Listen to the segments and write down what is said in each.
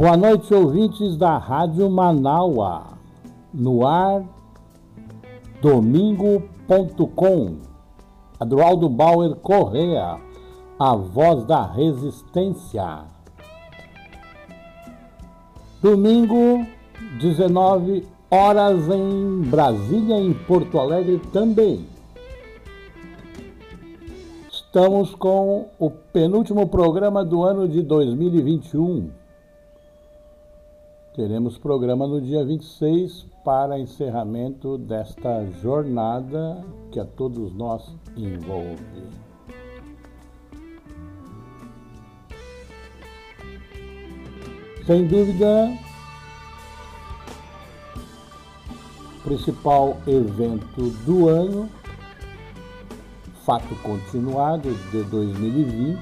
Boa noite, ouvintes da Rádio Manaua. No ar, domingo.com. Adroaldo Bauer Correa, a voz da resistência. Domingo, 19 horas em Brasília, em Porto Alegre também. Estamos com o penúltimo programa do ano de 2021. Teremos programa no dia 26 para encerramento desta jornada que a todos nós envolve. Sem dúvida, principal evento do ano fato continuado de 2020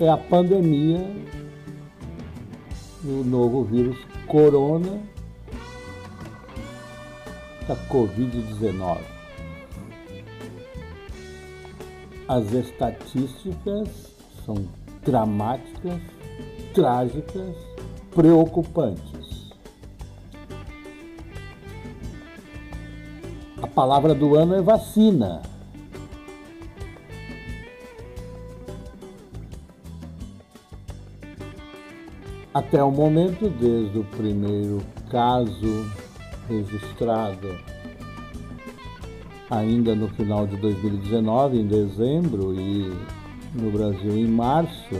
é a pandemia do novo vírus corona da Covid-19. As estatísticas são dramáticas, trágicas, preocupantes. palavra do ano é vacina. Até o momento, desde o primeiro caso registrado ainda no final de 2019, em dezembro, e no Brasil em março,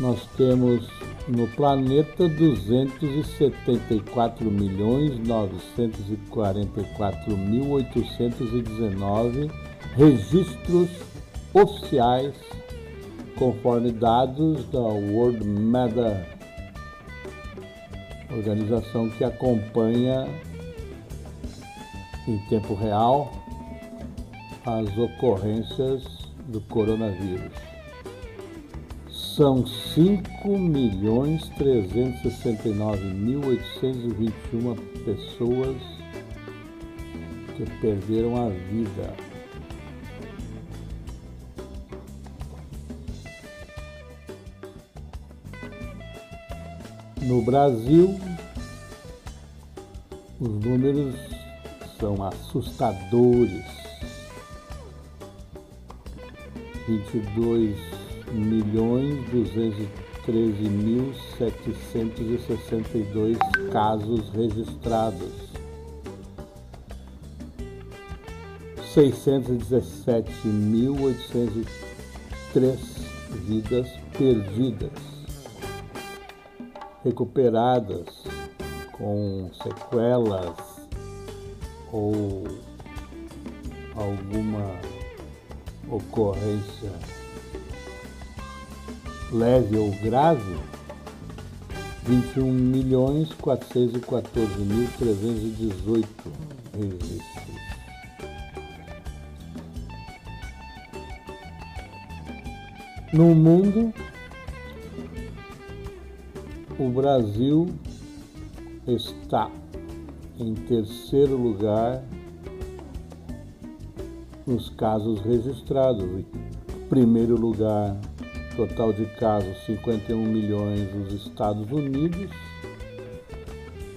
nós temos no planeta 274 milhões 944 mil 819 registros oficiais conforme dados da World Meta, organização que acompanha em tempo real as ocorrências do coronavírus são 5.369.821 pessoas que perderam a vida. No Brasil, os números são assustadores. 22 milhões duzentos treze mil setecentos e sessenta e dois casos registrados, seiscentos dezessete mil oitocentos três vidas perdidas, recuperadas com sequelas ou alguma ocorrência leve ou grave, 21 milhões 414 mil 318 registros. No mundo, o Brasil está em terceiro lugar nos casos registrados. Primeiro lugar, Total de casos 51 milhões nos Estados Unidos,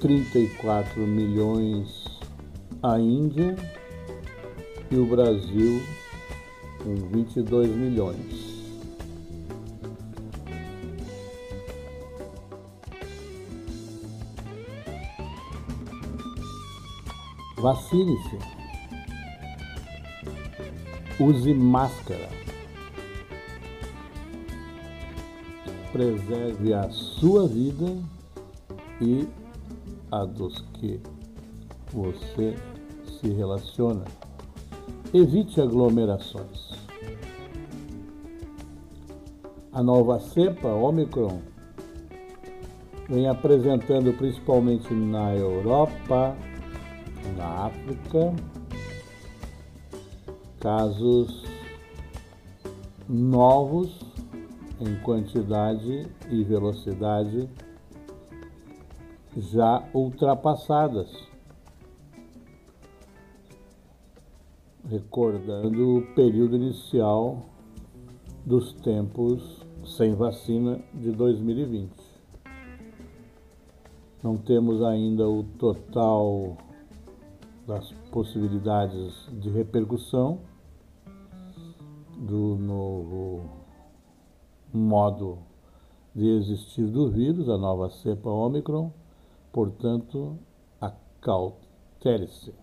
34 milhões a Índia e o Brasil com 22 milhões. Vacine-se. Use máscara. preserve a sua vida e a dos que você se relaciona. Evite aglomerações. A nova cepa Omicron vem apresentando principalmente na Europa, na África, casos novos em quantidade e velocidade já ultrapassadas. Recordando o período inicial dos tempos sem vacina de 2020. Não temos ainda o total das possibilidades de repercussão do novo modo de existir do vírus, a nova cepa Omicron, portanto, acautele-se.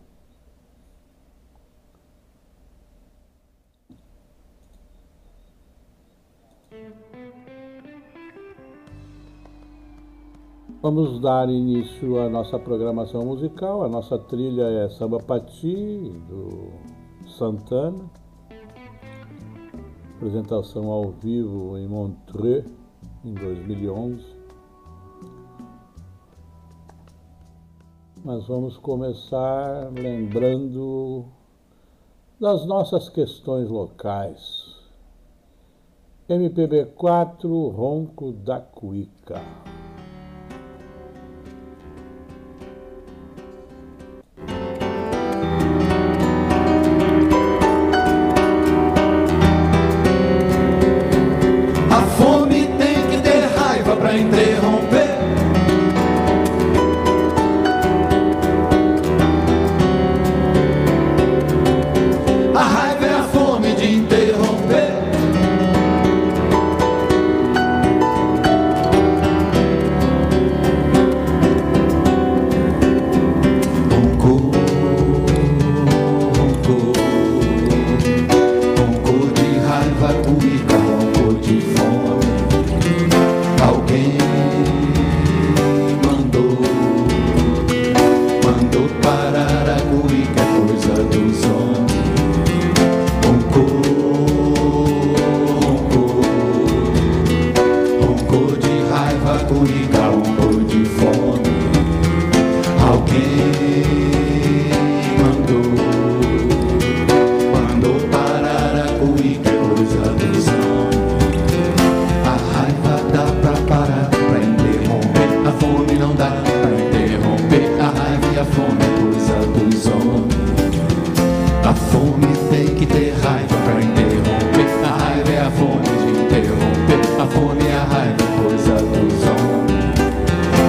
Vamos dar início à nossa programação musical. A nossa trilha é Samba Pati, do Santana. Apresentação ao vivo em Montreux, em 2011. Mas vamos começar lembrando das nossas questões locais. MPB4 Ronco da Cuica. dois a dois A raiva dá pra parar, pra interromper A fome não dá pra interromper A raiva e a fome é coisa dos homens A fome tem que ter raiva pra interromper A raiva é a fome de interromper A fome e a raiva é coisa dos homens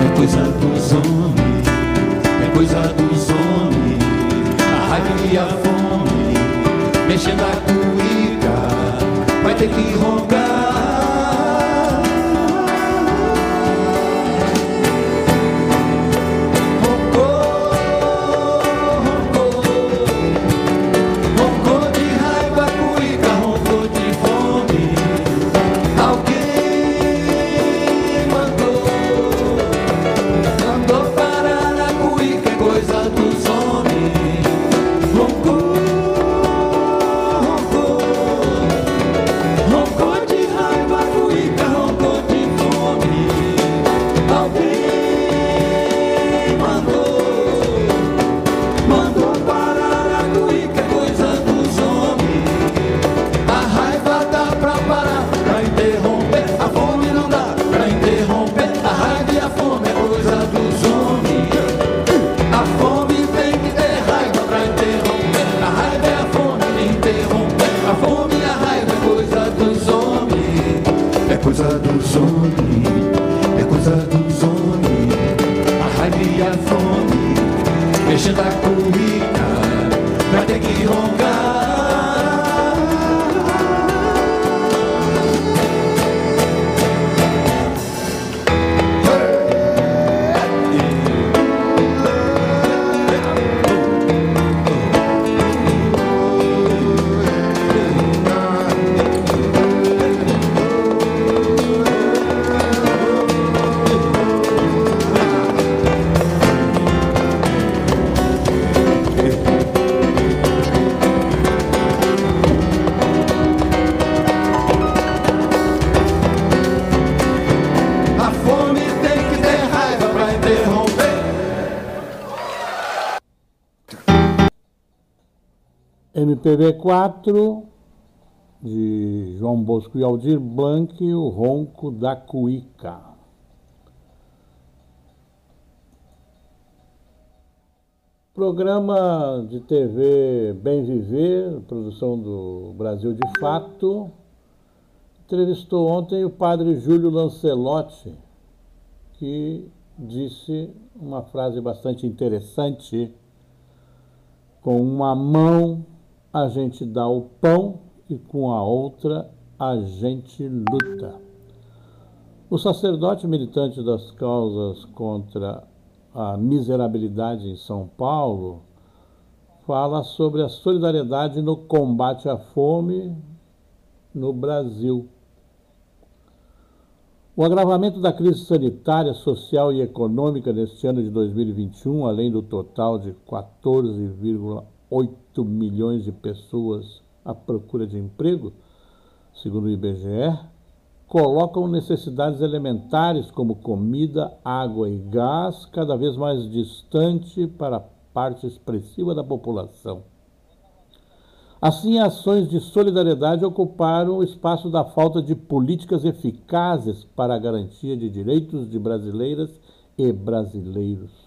É coisa dos homens. É coisa dos homens. A raiva e a fome Mexendo a que romper. MPB4 de João Bosco e Aldir Blanc, O Ronco da Cuíca. Programa de TV Bem Viver, produção do Brasil de Fato, entrevistou ontem o padre Júlio Lancelotti, que disse uma frase bastante interessante: com uma mão a gente dá o pão e com a outra a gente luta. O sacerdote militante das causas contra a miserabilidade em São Paulo fala sobre a solidariedade no combate à fome no Brasil. O agravamento da crise sanitária, social e econômica neste ano de 2021, além do total de 14,8 milhões de pessoas à procura de emprego, segundo o IBGE, colocam necessidades elementares como comida, água e gás cada vez mais distante para parte expressiva da população. Assim, ações de solidariedade ocuparam o espaço da falta de políticas eficazes para a garantia de direitos de brasileiras e brasileiros.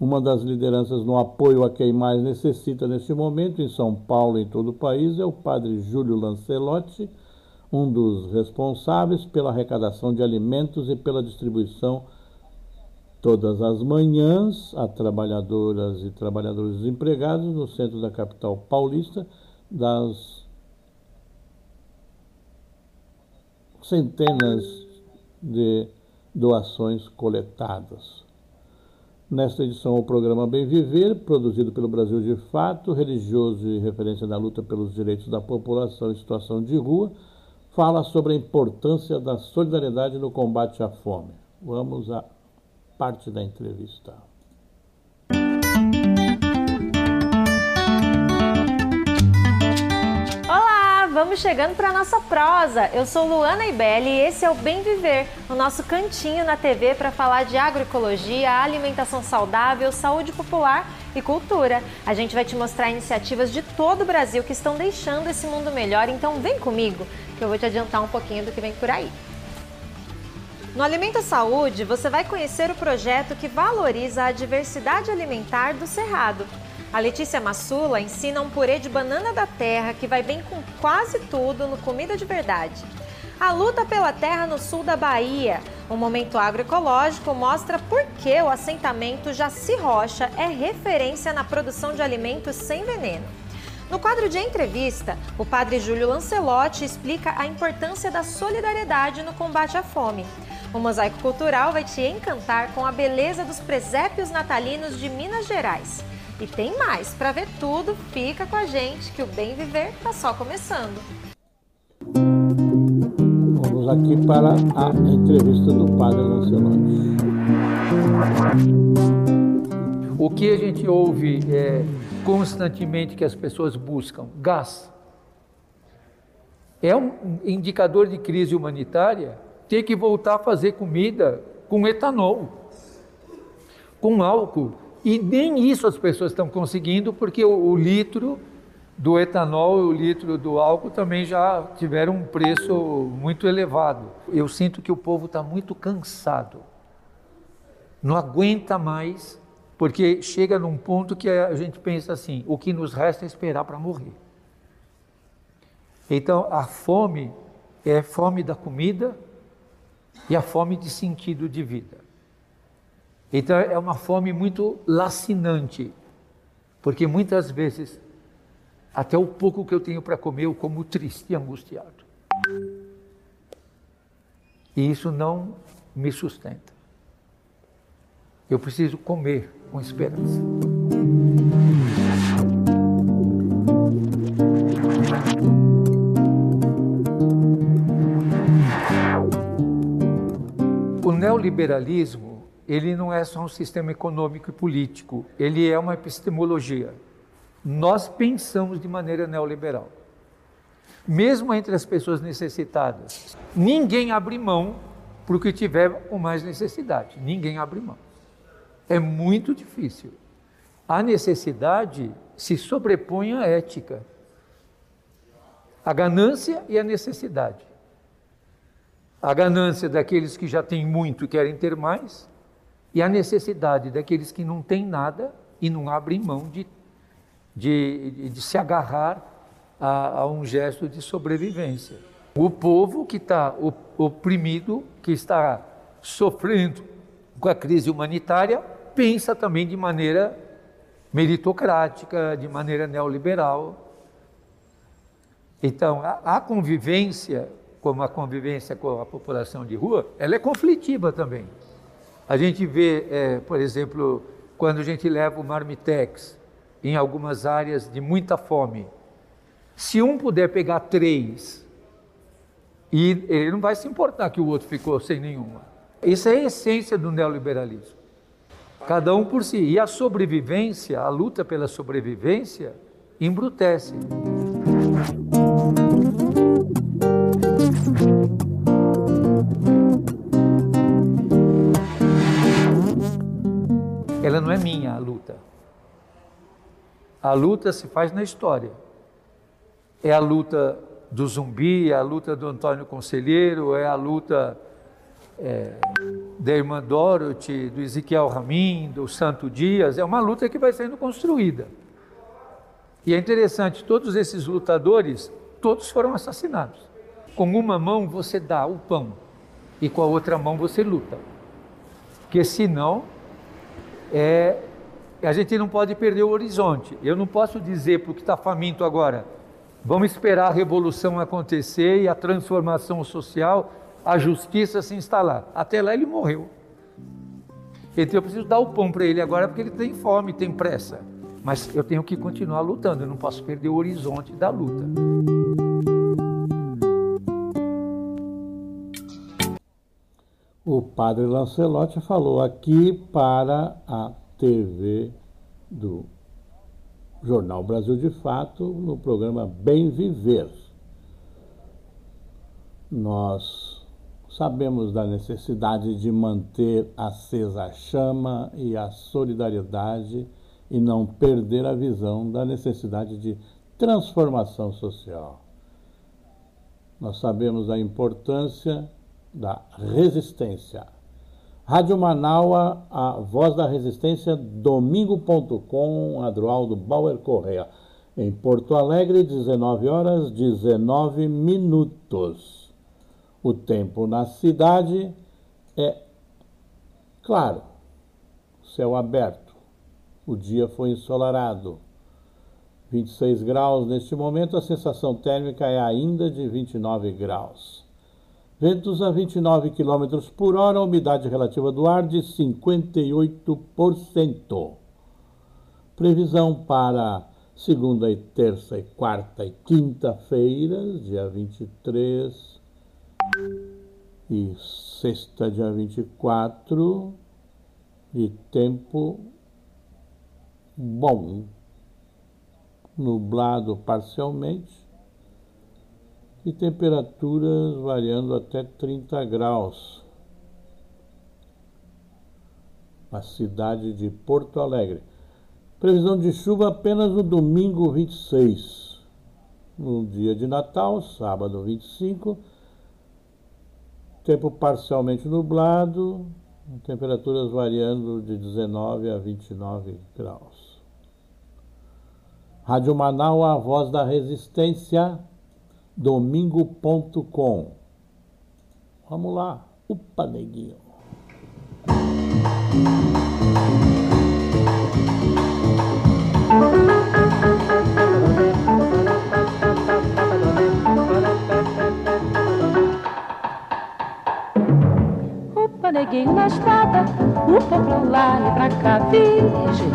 Uma das lideranças no apoio a quem mais necessita neste momento, em São Paulo e em todo o país, é o padre Júlio Lancelotti, um dos responsáveis pela arrecadação de alimentos e pela distribuição todas as manhãs a trabalhadoras e trabalhadores desempregados no centro da capital paulista das centenas de doações coletadas. Nesta edição, o programa Bem Viver, produzido pelo Brasil de Fato, religioso e referência na luta pelos direitos da população em situação de rua, fala sobre a importância da solidariedade no combate à fome. Vamos a parte da entrevista. Vamos chegando para nossa prosa. Eu sou Luana Ibelli e esse é o Bem Viver, o nosso cantinho na TV para falar de agroecologia, alimentação saudável, saúde popular e cultura. A gente vai te mostrar iniciativas de todo o Brasil que estão deixando esse mundo melhor, então vem comigo que eu vou te adiantar um pouquinho do que vem por aí. No Alimenta Saúde, você vai conhecer o projeto que valoriza a diversidade alimentar do Cerrado. A Letícia Massula ensina um purê de banana da terra que vai bem com quase tudo no Comida de Verdade. A luta pela terra no sul da Bahia. O Momento Agroecológico mostra por que o assentamento Jaci Rocha é referência na produção de alimentos sem veneno. No quadro de entrevista, o padre Júlio Lancelotti explica a importância da solidariedade no combate à fome. O Mosaico Cultural vai te encantar com a beleza dos presépios natalinos de Minas Gerais. E tem mais, para ver tudo, fica com a gente que o Bem Viver está só começando. Vamos aqui para a entrevista do Padre Lancelotti. O que a gente ouve é, constantemente que as pessoas buscam? Gás. É um indicador de crise humanitária ter que voltar a fazer comida com etanol, com álcool. E nem isso as pessoas estão conseguindo, porque o, o litro do etanol e o litro do álcool também já tiveram um preço muito elevado. Eu sinto que o povo está muito cansado, não aguenta mais, porque chega num ponto que a gente pensa assim: o que nos resta é esperar para morrer. Então a fome é fome da comida, e a fome de sentido de vida. Então é uma fome muito lacinante, porque muitas vezes até o pouco que eu tenho para comer eu como triste e angustiado. E isso não me sustenta. Eu preciso comer com esperança. neoliberalismo, ele não é só um sistema econômico e político, ele é uma epistemologia. Nós pensamos de maneira neoliberal. Mesmo entre as pessoas necessitadas, ninguém abre mão para o que tiver com mais necessidade. Ninguém abre mão. É muito difícil. A necessidade se sobrepõe à ética, a ganância e a necessidade a ganância daqueles que já têm muito e querem ter mais, e a necessidade daqueles que não têm nada e não abrem mão de, de, de se agarrar a, a um gesto de sobrevivência. O povo que está oprimido, que está sofrendo com a crise humanitária, pensa também de maneira meritocrática, de maneira neoliberal. Então, a, a convivência, como a convivência com a população de rua, ela é conflitiva também. A gente vê, é, por exemplo, quando a gente leva o marmitex em algumas áreas de muita fome, se um puder pegar três, e ele não vai se importar que o outro ficou sem nenhuma. Isso é a essência do neoliberalismo. Cada um por si. E a sobrevivência, a luta pela sobrevivência, embrutece. Ela não é minha a luta. A luta se faz na história. É a luta do zumbi, é a luta do Antônio Conselheiro, é a luta é, da irmã Dorothy, do Ezequiel Ramin, do Santo Dias, é uma luta que vai sendo construída. E é interessante, todos esses lutadores, todos foram assassinados. Com uma mão você dá o pão e com a outra mão você luta. Porque senão é, a gente não pode perder o horizonte. Eu não posso dizer para o que está faminto agora, vamos esperar a revolução acontecer e a transformação social a justiça se instalar. Até lá ele morreu. Então eu preciso dar o pão para ele agora porque ele tem fome, tem pressa. Mas eu tenho que continuar lutando, eu não posso perder o horizonte da luta. O padre Lancelotti falou aqui para a TV do Jornal Brasil de Fato, no programa Bem Viver. Nós Sabemos da necessidade de manter acesa a chama e a solidariedade e não perder a visão da necessidade de transformação social. Nós sabemos da importância da resistência. Rádio Manaua, a voz da resistência, domingo.com, Adroaldo Bauer Correia. Em Porto Alegre, 19 horas 19 minutos. O tempo na cidade é claro, céu aberto. O dia foi ensolarado. 26 graus neste momento, a sensação térmica é ainda de 29 graus. Ventos a 29 km por hora, umidade relativa do ar de 58%. Previsão para segunda e terça e quarta e quinta-feiras, dia 23, e sexta, dia 24, de tempo bom, nublado parcialmente e temperaturas variando até 30 graus. Na cidade de Porto Alegre. Previsão de chuva apenas no domingo 26. No dia de Natal, sábado 25 Tempo parcialmente nublado, temperaturas variando de 19 a 29 graus. Rádio Manaus, a voz da resistência, domingo.com. Vamos lá, upa neguinho. Neguinho na estrada, pra lá e pra cá, virgem.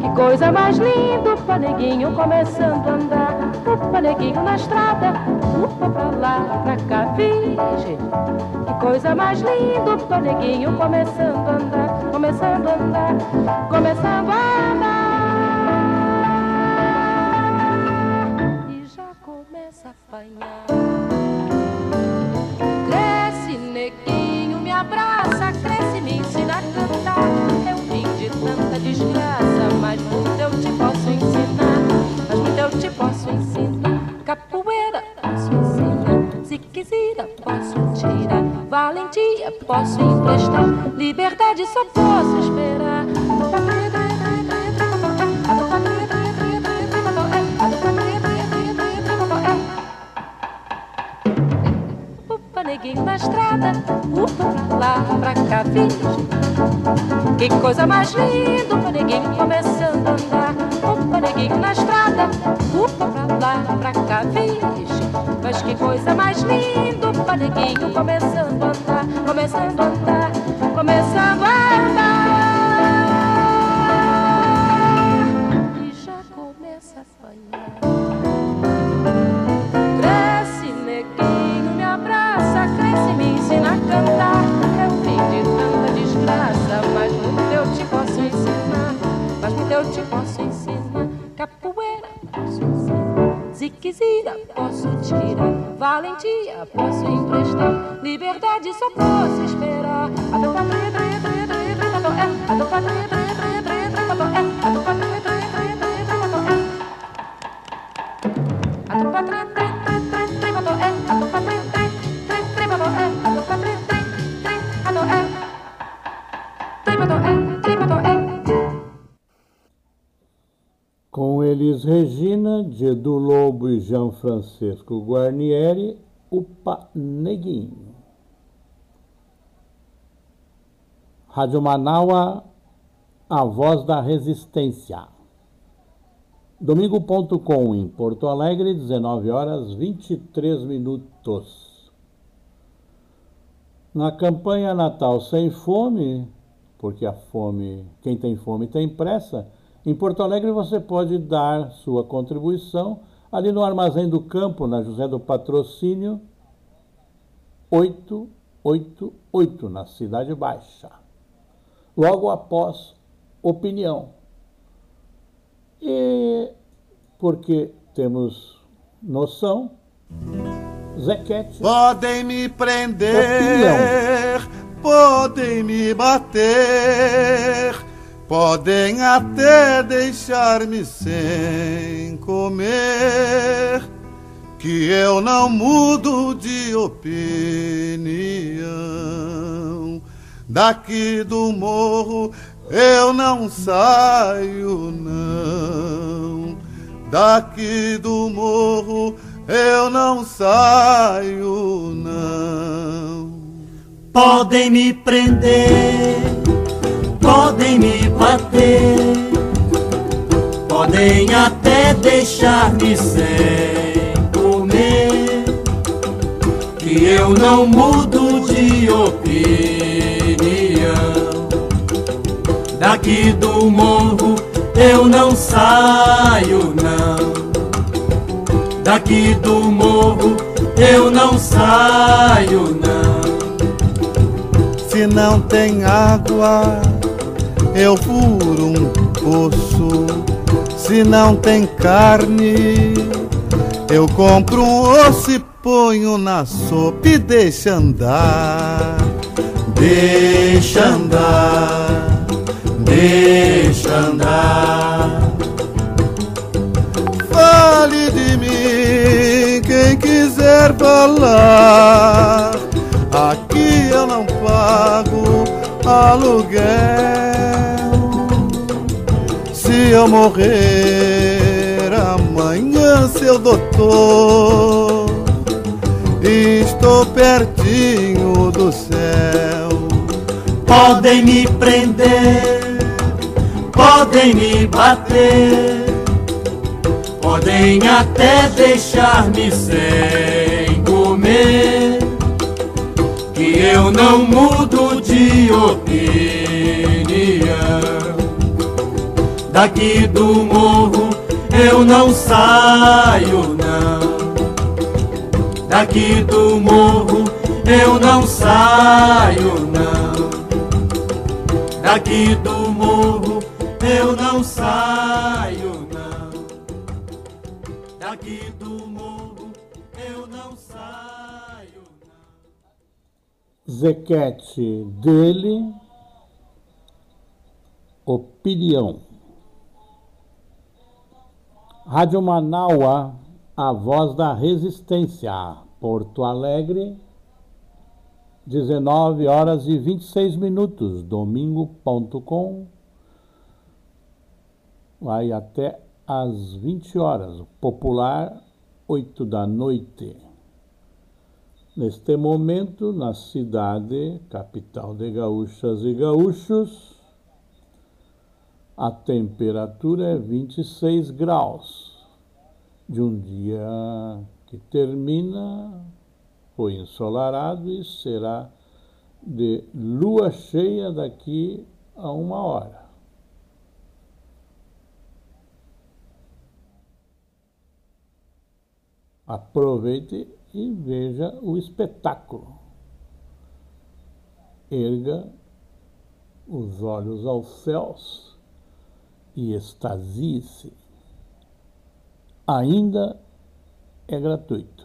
Que coisa mais linda, upa neguinho começando a andar, upa neguinho na estrada, pra lá e pra cá, virgem. Que coisa mais linda, upa neguinho começando a andar, começando a andar, começando a andar. Posso ensinar. Capoeira posso ensinar. Se quiser, posso tirar. Valentia posso emprestar. Liberdade só posso esperar. paneguinho na estrada, upa lá, pra cá. Que coisa mais linda, o paneguinho começando a andar. O paneguinho na estrada, pra cá, virgem. Mas que coisa mais linda, o paneguinho começando a andar, começando a andar, Posso tirar. Valentia, posso emprestar. Liberdade, só posso esperar. Francisco Guarnieri, o Paneguinho. Rádio Manaua, a voz da resistência. Domingo.com em Porto Alegre, 19 horas 23 minutos. Na campanha Natal Sem Fome, porque a fome, quem tem fome tem pressa, em Porto Alegre você pode dar sua contribuição ali no Armazém do Campo, na José do Patrocínio 888, na Cidade Baixa. Logo após opinião. E porque temos noção, Zequete. Podem me prender, podem me bater, podem até deixar-me sem comer, que eu não mudo de opinião. Daqui do morro eu não saio, não. Daqui do morro eu não saio, não. Podem me prender, podem me bater, podem até deixar-me sem comer, que eu não mudo de opinião. Daqui do morro eu não saio, não. Daqui do morro eu não saio, não. Se não tem água, eu furo um poço. Se não tem carne, eu compro um osso e ponho na sopa e deixa andar. Deixa andar, deixa andar. Fale de mim quem quiser falar. Aqui eu não pago aluguel. Eu morrer amanhã, seu doutor, estou pertinho do céu. Podem me prender, podem me bater, podem até deixar-me sem comer, que eu não mudo de opinião. Daqui do morro eu não saio, não. Daqui do morro eu não saio, não. Daqui do morro eu não saio, não. Daqui do morro eu não saio, não. Zequete dele, opinião. Rádio Manaua, a voz da resistência, Porto Alegre, 19 horas e 26 minutos, domingo.com, vai até às 20 horas, popular 8 da noite. Neste momento, na cidade, capital de gaúchas e gaúchos, a temperatura é 26 graus. De um dia que termina, foi ensolarado e será de lua cheia daqui a uma hora. Aproveite e veja o espetáculo. Erga os olhos aos céus e extasie-se, ainda é gratuito.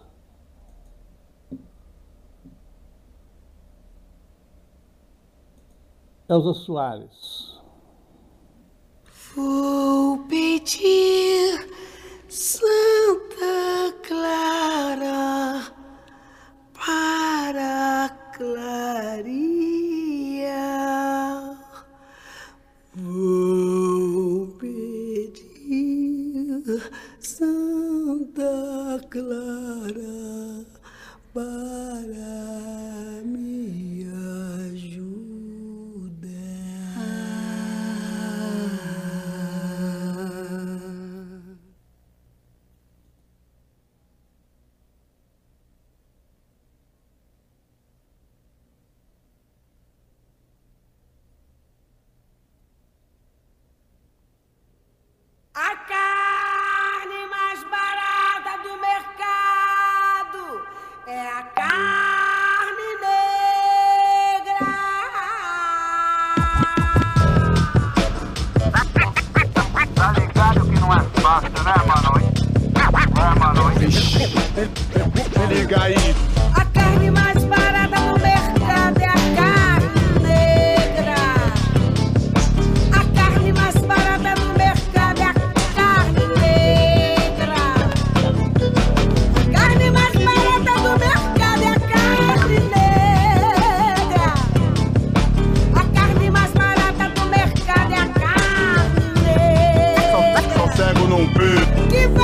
Elza Soares. Vou pedir Santa Clara para clarear. Santa Clara. on up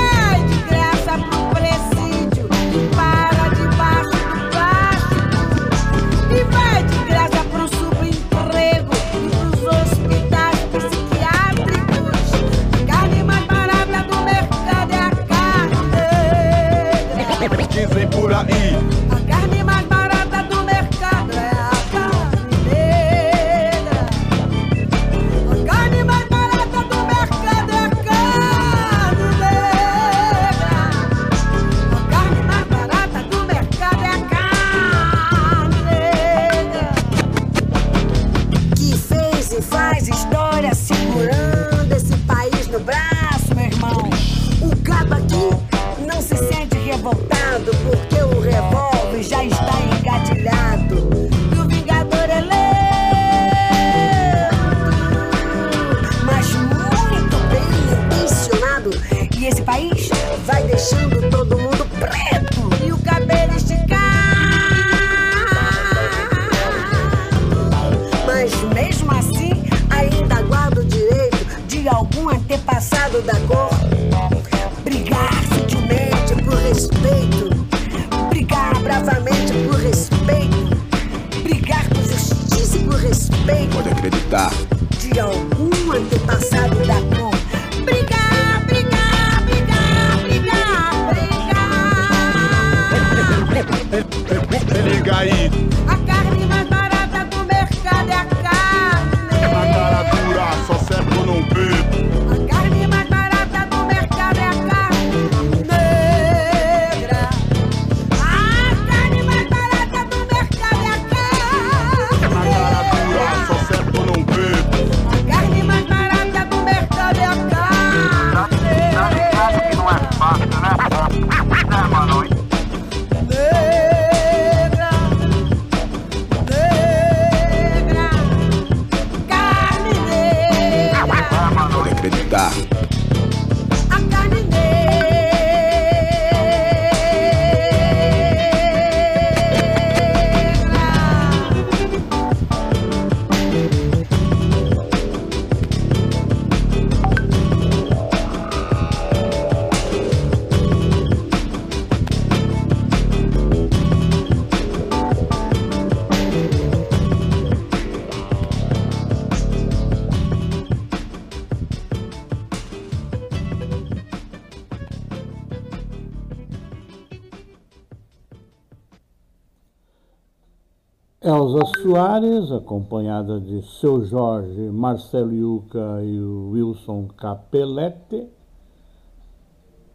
Soares, acompanhada de seu Jorge, Marcelo Yuca e Wilson Capelete,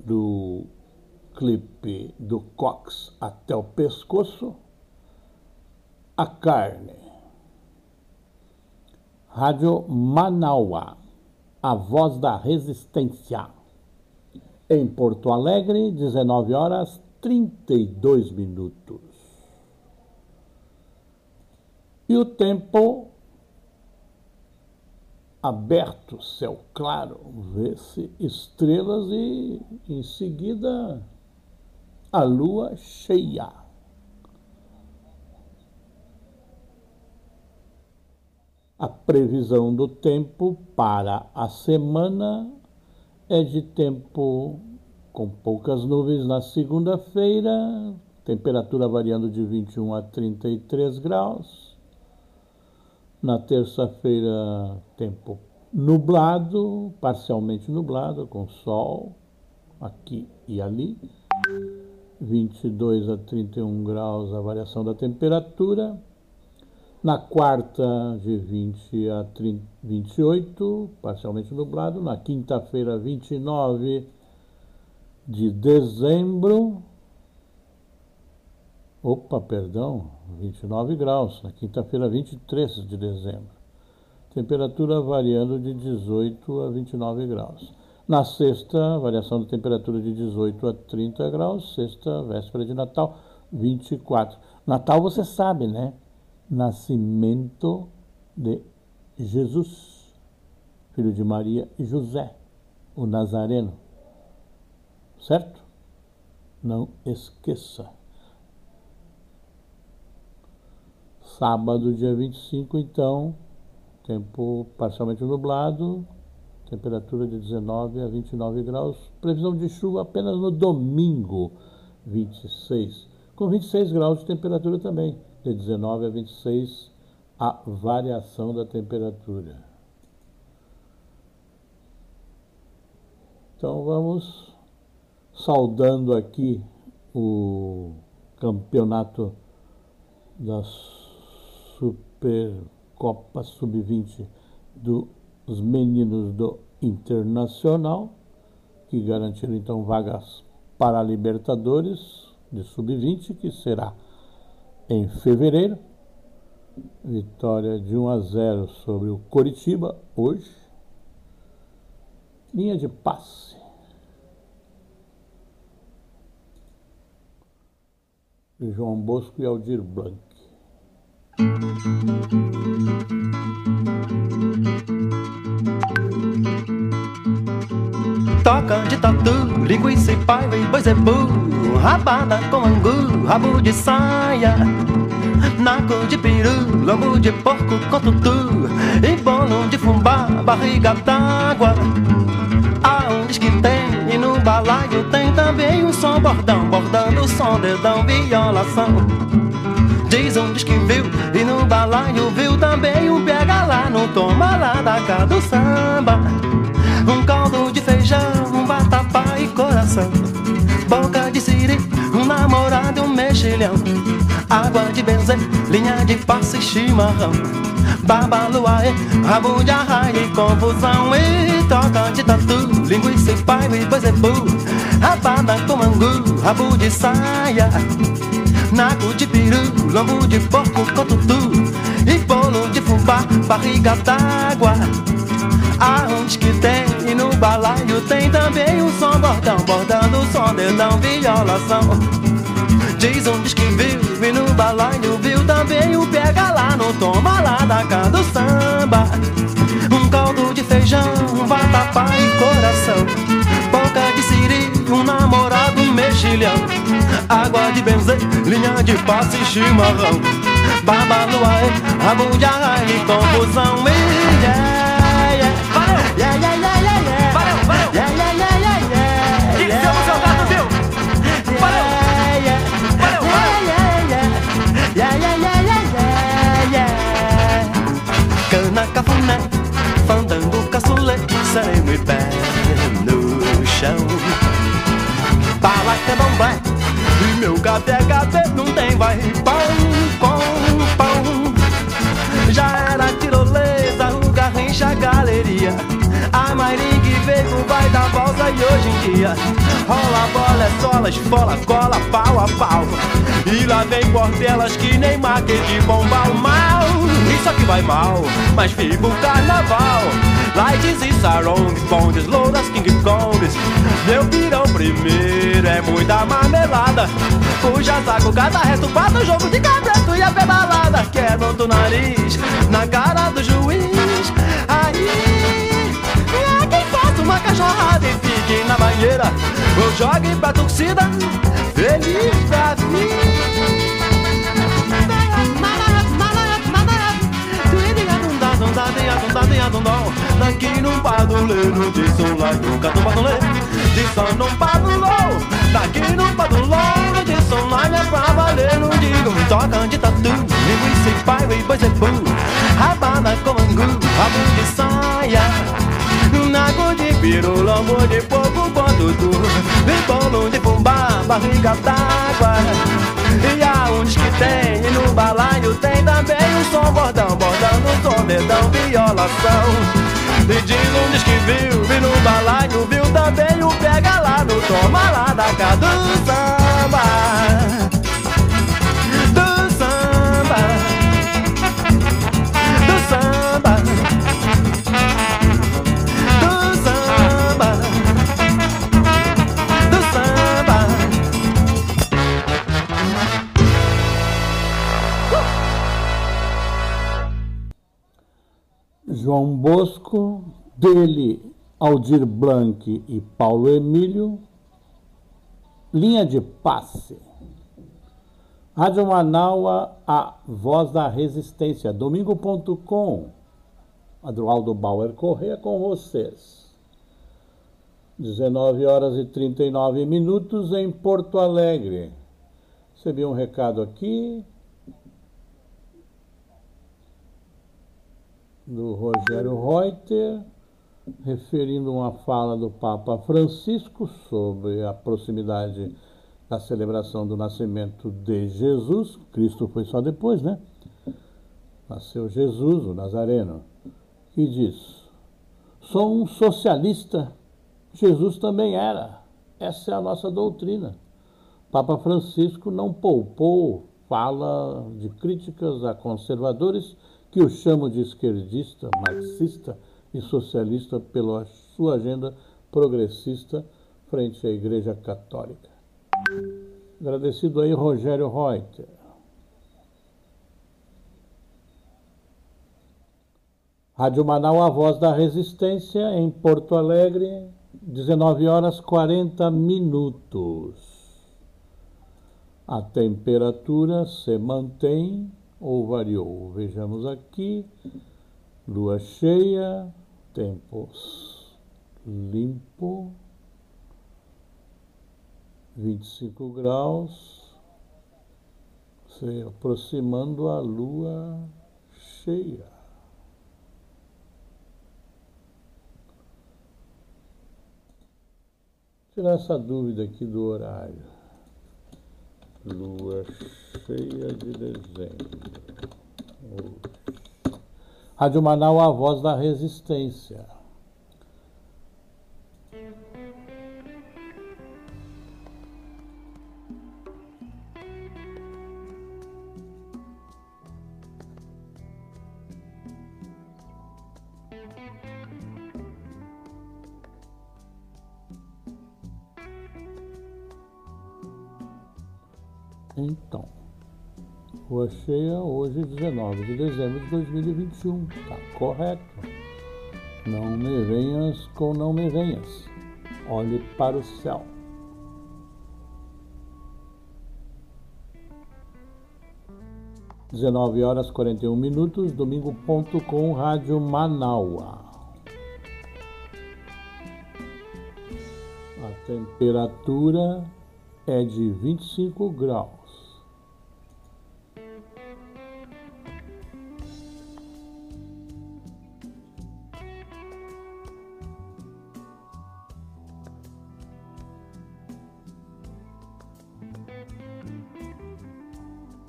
do clipe do Cox até o pescoço, a carne. Rádio Manauá, a voz da resistência. Em Porto Alegre, 19 horas 32 minutos. E o tempo aberto, céu claro, vê-se estrelas e em seguida a lua cheia. A previsão do tempo para a semana é de tempo com poucas nuvens na segunda-feira, temperatura variando de 21 a 33 graus. Na terça-feira, tempo nublado, parcialmente nublado, com sol aqui e ali. 22 a 31 graus a variação da temperatura. Na quarta, de 20 a 30, 28, parcialmente nublado. Na quinta-feira, 29 de dezembro. Opa, perdão, 29 graus. Na quinta-feira, 23 de dezembro. Temperatura variando de 18 a 29 graus. Na sexta, variação da temperatura de 18 a 30 graus. Sexta, véspera de Natal, 24. Natal você sabe, né? Nascimento de Jesus, filho de Maria e José, o Nazareno. Certo? Não esqueça. Sábado, dia 25, então, tempo parcialmente nublado, temperatura de 19 a 29 graus, previsão de chuva apenas no domingo, 26, com 26 graus de temperatura também, de 19 a 26 a variação da temperatura. Então vamos saudando aqui o campeonato da Supercopa Sub-20 dos meninos do Internacional, que garantiram então vagas para a Libertadores de Sub-20, que será em fevereiro. Vitória de 1 a 0 sobre o Coritiba hoje. Linha de passe. João Bosco e Aldir Blanc. Toca de tatu, linguiça e paiva e boi zebu Rabada com angu, rabo de saia. Naco de peru, lombo de porco com tutu. E bolo de fubá, barriga d'água. Aonde que tem, e no balaio tem também um som. Bordão Bordando o som, dedão, violação. Diz diz que no balaio viu também um pega lá No toma lá da casa do samba um caldo de feijão, um vatapá e coração. Boca de siri, um namorado e um mexilhão. Água de benzer, linha de passe e chimarrão. Babaluaê, rabo de arraia e confusão. E toca de tatu, linguiça e paiva e boizebu. Rabada com angu, rabo de saia. Naco de peru, lombo de porco com tutu. E bolo de fubá, barriga d'água. Aonde que tem e no balaio tem também um som bordão Bordando o som, dedão, violação Diz diz que viu e no balaio viu também o pega lá no toma lá da casa do samba Um caldo de feijão, um vatapá e coração Boca de siri, um namorado, mexilhão Água de benzer, linha de passe e chimarrão Babaluaê, arraia e confusão e yeah. Yeah, yeah, yeah, yeah, yeah. Valeu, valeu. Yeah, yeah, yeah, yeah, yeah. Que yeah. seu jogado, viu? Valeu. Yeah. Valeu, valeu. Yeah, yeah, yeah. Yeah, yeah, yeah, yeah, yeah, yeah. Cana cafuné, fandango caçulê, sereno e pé no chão. Bala candomblé, meu gato é gato, não tem, vai pão com pão. Já era tirolesa, o garrincha, galeria. A Maringue veio vai da valsa e hoje em dia Rola bola, é sola, esfola, cola, pau a pau E lá vem bordelas que nem maquete de bomba mal Isso aqui vai mal, mas fica o carnaval Lights e sarongs, bondes, louras, king kongs. Meu pirão primeiro é muita marmelada. Puxa saco, cada resto, pata, jogo de cabresto e a pedalada. Quebra do nariz na cara do juiz. Aí, é quem faça uma cachorrada e fique na banheira. Ou jogue pra torcida, feliz da vida. Daqui num paduleiro de som lá nunca no padulê De som num padulô Daqui num paduleiro de som lá é pra valer Não digo toca de tatu e pai e boi zebu Rabada com angu, rabo de saia Nago de piru, lombo de fogo com tudo Vem bolo de fubá, barriga d'água E aonde que tem, e no balaio tem também um som bordão Bordão dedão, violação. Diz um diz que viu, e no balaio viu também o pega lá no toma lá da casa João Bosco, dele Aldir Blanc e Paulo Emílio, linha de passe. Rádio Manaua, a voz da resistência, domingo.com. Adroaldo Bauer Corrêa com vocês. 19 horas e 39 minutos em Porto Alegre. Recebi um recado aqui do Rogério Reuter, referindo uma fala do Papa Francisco sobre a proximidade da celebração do nascimento de Jesus. Cristo foi só depois, né? Nasceu Jesus, o Nazareno, e diz: Sou um socialista, Jesus também era. Essa é a nossa doutrina. Papa Francisco não poupou fala de críticas a conservadores que o chamam de esquerdista, marxista e socialista pela sua agenda progressista frente à Igreja Católica. Agradecido aí, Rogério Reuter. Rádio Manaus, a voz da resistência, em Porto Alegre, 19 horas 40 minutos. A temperatura se mantém ou variou? Vejamos aqui. Lua cheia, tempo limpo, 25 graus, se aproximando a lua cheia. Tirar essa dúvida aqui do horário. Lua cheia de dezembro. Rádio Manaus, a voz da resistência. Então, Lua cheia hoje, 19 de dezembro de 2021. Tá correto. Não me venhas com não me venhas. Olhe para o céu. Dezenove horas 41 minutos, domingo.com, Rádio Manaua. A temperatura é de 25 graus.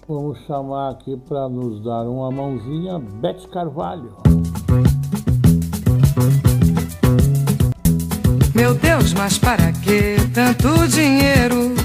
Vamos chamar aqui para nos dar uma mãozinha, Beth Carvalho. Meu Deus, mas para que tanto dinheiro?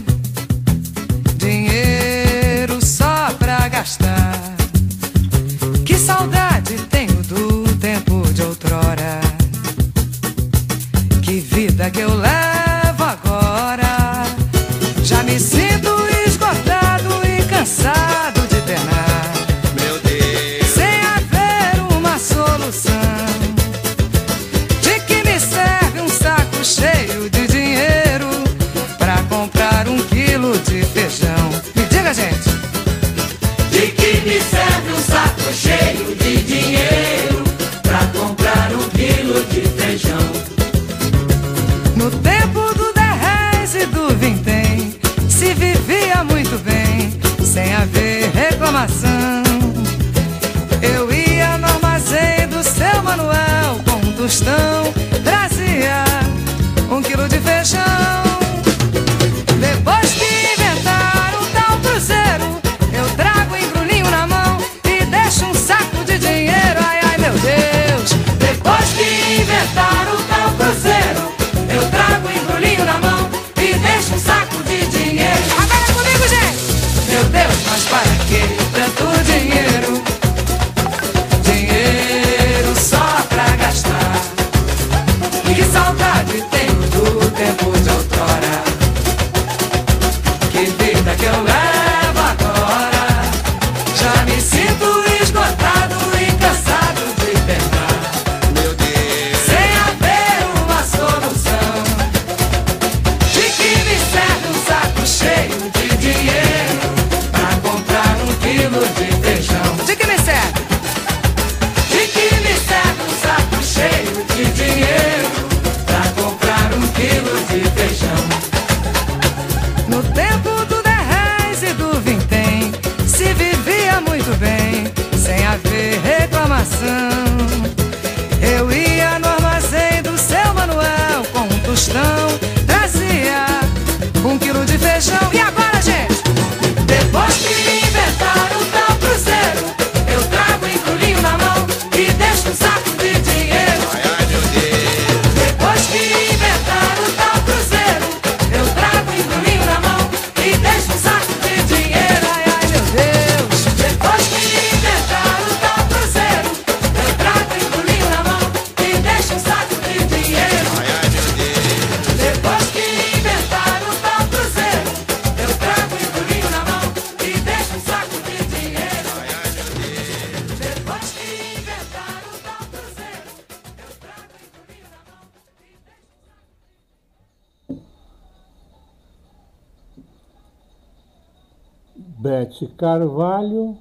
Carvalho,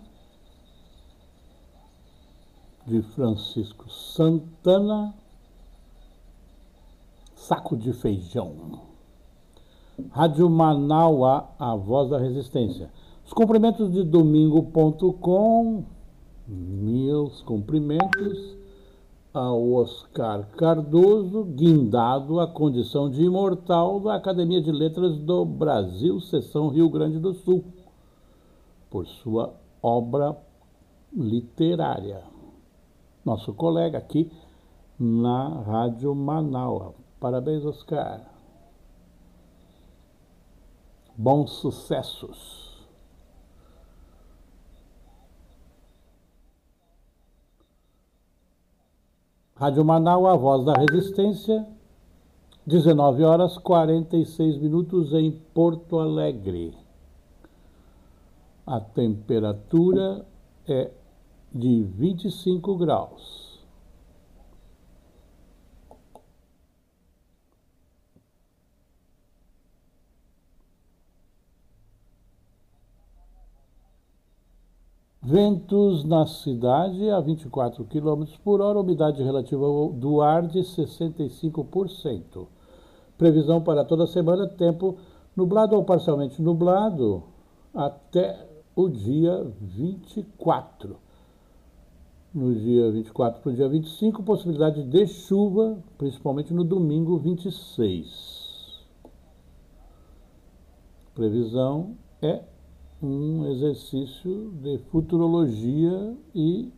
de Francisco Santana, Saco de Feijão. Rádio Manaus, a voz da resistência. Os cumprimentos de domingo.com, meus cumprimentos ao Oscar Cardoso, guindado à condição de imortal da Academia de Letras do Brasil, seção Rio Grande do Sul por sua obra literária. Nosso colega aqui na Rádio Manaus. Parabéns, Oscar. Bons sucessos. Rádio Manaus, a voz da resistência, 19 horas 46 minutos em Porto Alegre. A temperatura é de 25 graus. Ventos na cidade a 24 km por hora, umidade relativa do ar de 65%. Previsão para toda semana: tempo nublado ou parcialmente nublado até o dia 24. No dia 24 para o dia 25, possibilidade de chuva, principalmente no domingo 26. Previsão é um exercício de futurologia e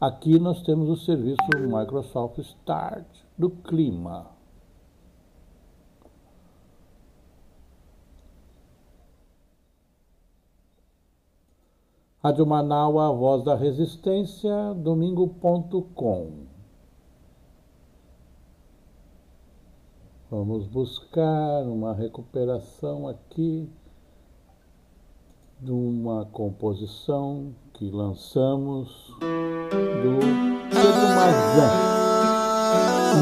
aqui nós temos o serviço Microsoft Start do clima. Rádio Manaua, a voz da resistência, domingo.com. Vamos buscar uma recuperação aqui de uma composição que lançamos do Pedro Mazan.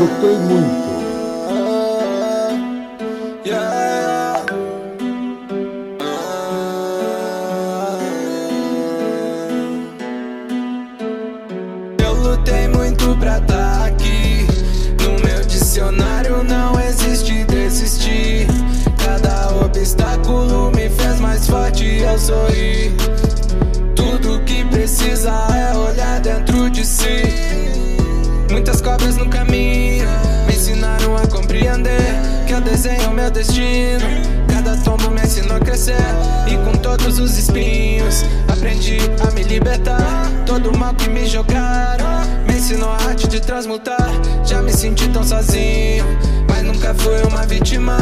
Lutei muito. Forte, eu sorri. Tudo que precisa é olhar dentro de si. Muitas cobras no caminho me ensinaram a compreender que eu desenho meu destino. Cada tombo me ensinou a crescer e com todos os espinhos aprendi a me libertar. Todo mal que me jogaram me ensinou a arte de transmutar. Já me senti tão sozinho, mas nunca fui uma vítima.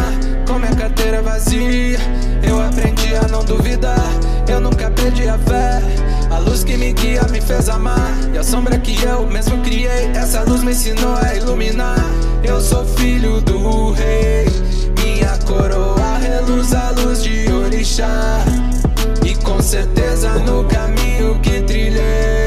Com minha carteira vazia, eu aprendi a não duvidar. Eu nunca perdi a fé. A luz que me guia me fez amar. E a sombra que eu mesmo criei, essa luz me ensinou a iluminar. Eu sou filho do rei. Minha coroa reluz a luz de orixá. E com certeza no caminho que trilhei,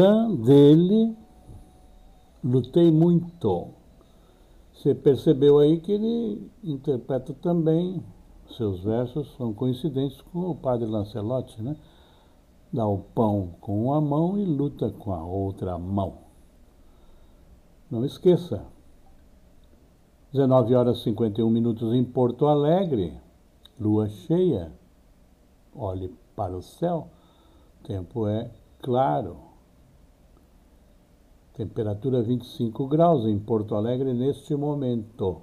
Dele, lutei muito. Você percebeu aí que ele interpreta também, seus versos são coincidentes com o padre Lancelotti, né? Dá o pão com uma mão e luta com a outra mão. Não esqueça. 19 horas e 51 minutos em Porto Alegre, lua cheia. Olhe para o céu, tempo é claro. Temperatura 25 graus em Porto Alegre neste momento.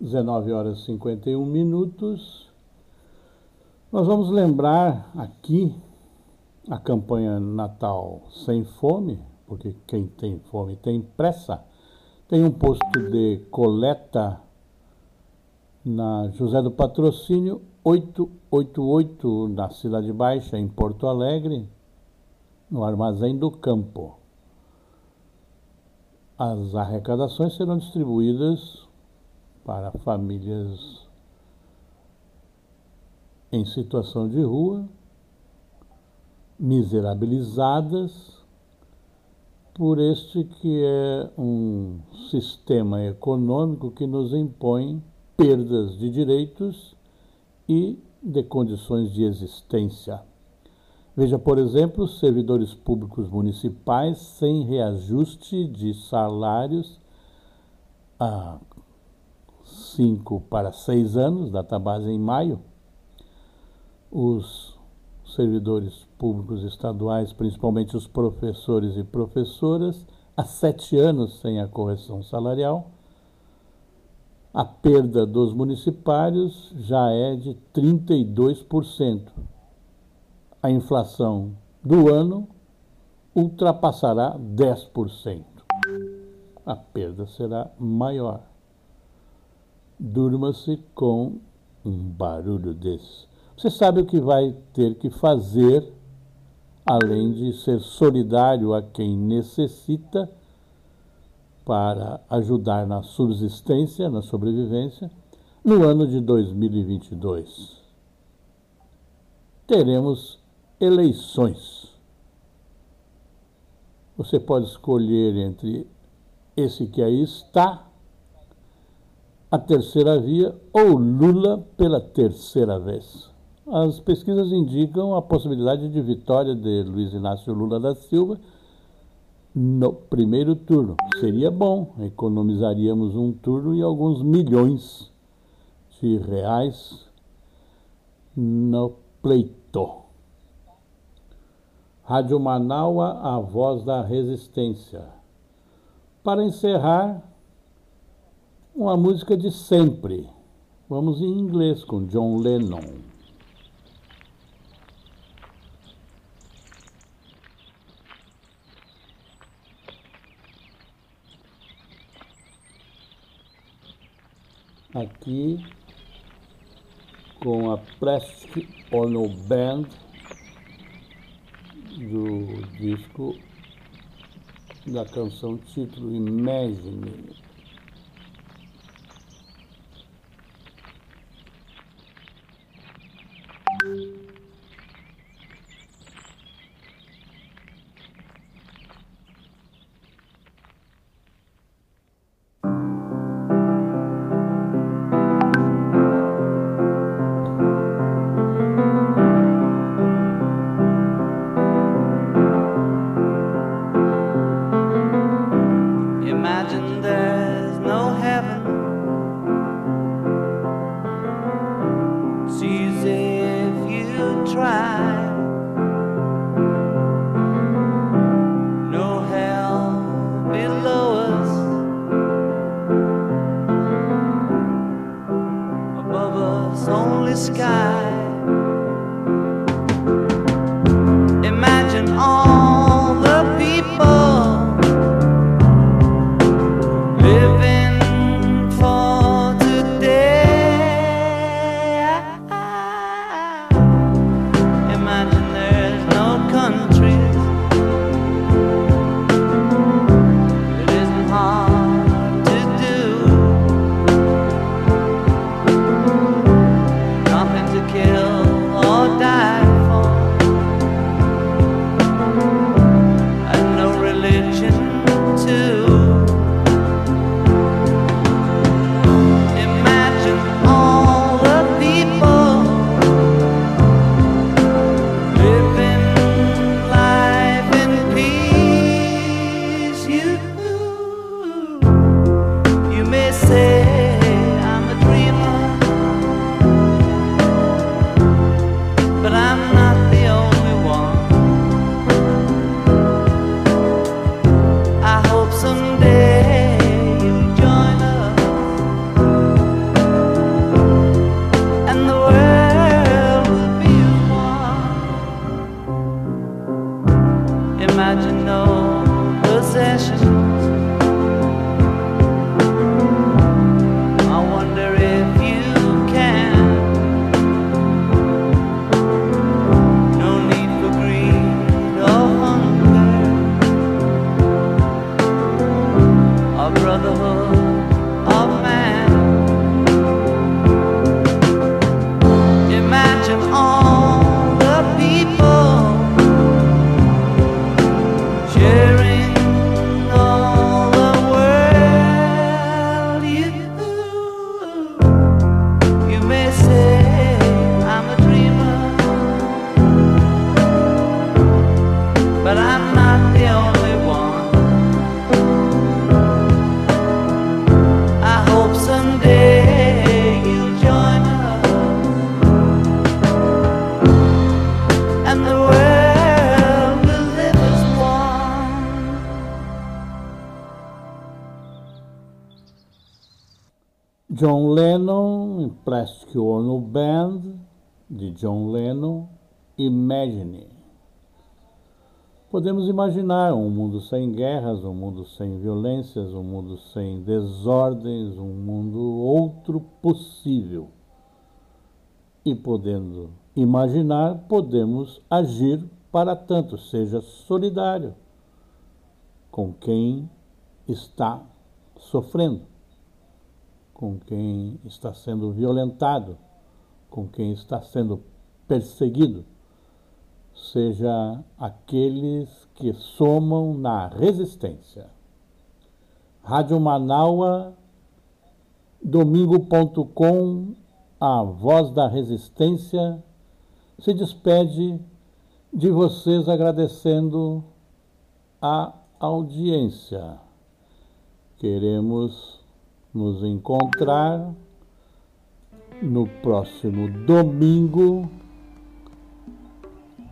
19 horas e 51 minutos. Nós vamos lembrar aqui a campanha Natal Sem Fome, porque quem tem fome tem pressa. Tem um posto de coleta na José do Patrocínio 888, na Cidade Baixa, em Porto Alegre, no Armazém do Campo. As arrecadações serão distribuídas para famílias em situação de rua, miserabilizadas por este que é um sistema econômico que nos impõe perdas de direitos e de condições de existência. Veja, por exemplo, servidores públicos municipais sem reajuste de salários há cinco para seis anos, database em maio. Os servidores públicos estaduais, principalmente os professores e professoras, há sete anos sem a correção salarial. A perda dos municipários já é de 32%. A inflação do ano ultrapassará 10%. A perda será maior. Durma-se com um barulho desse. Você sabe o que vai ter que fazer, além de ser solidário a quem necessita para ajudar na subsistência, na sobrevivência, no ano de 2022. Teremos eleições. Você pode escolher entre esse que aí está, a terceira via, ou Lula pela terceira vez. As pesquisas indicam a possibilidade de vitória de Luiz Inácio Lula da Silva no primeiro turno. Seria bom, economizaríamos um turno e alguns milhões de reais no pleito. Rádio Manaua, a voz da resistência. Para encerrar, uma música de sempre. Vamos em inglês com John Lennon. aqui com a Plastic Ono Band do disco da canção título Imagine. John Lennon, Imagine. Podemos imaginar um mundo sem guerras, um mundo sem violências, um mundo sem desordens, um mundo outro possível. E podendo imaginar, podemos agir para tanto, seja solidário com quem está sofrendo, com quem está sendo violentado, com quem está sendo perseguido seja aqueles que somam na resistência. Rádio Manaua, domingo.com, a voz da resistência, se despede de vocês agradecendo a audiência. Queremos nos encontrar no próximo domingo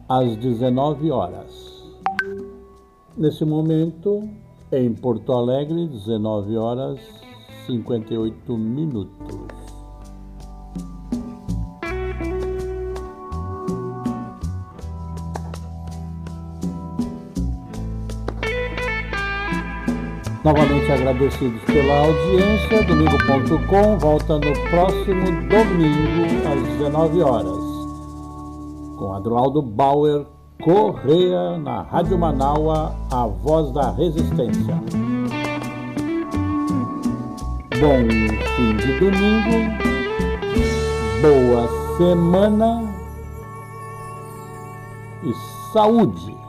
às 19 horas. Nesse momento, em Porto Alegre, 19 horas 58 minutos. Novamente agradecidos pela audiência, domingo.com volta no próximo domingo às 19 horas com Adroaldo Bauer Correia na Rádio Manaua, a voz da resistência. Bom fim de domingo, boa semana e saúde!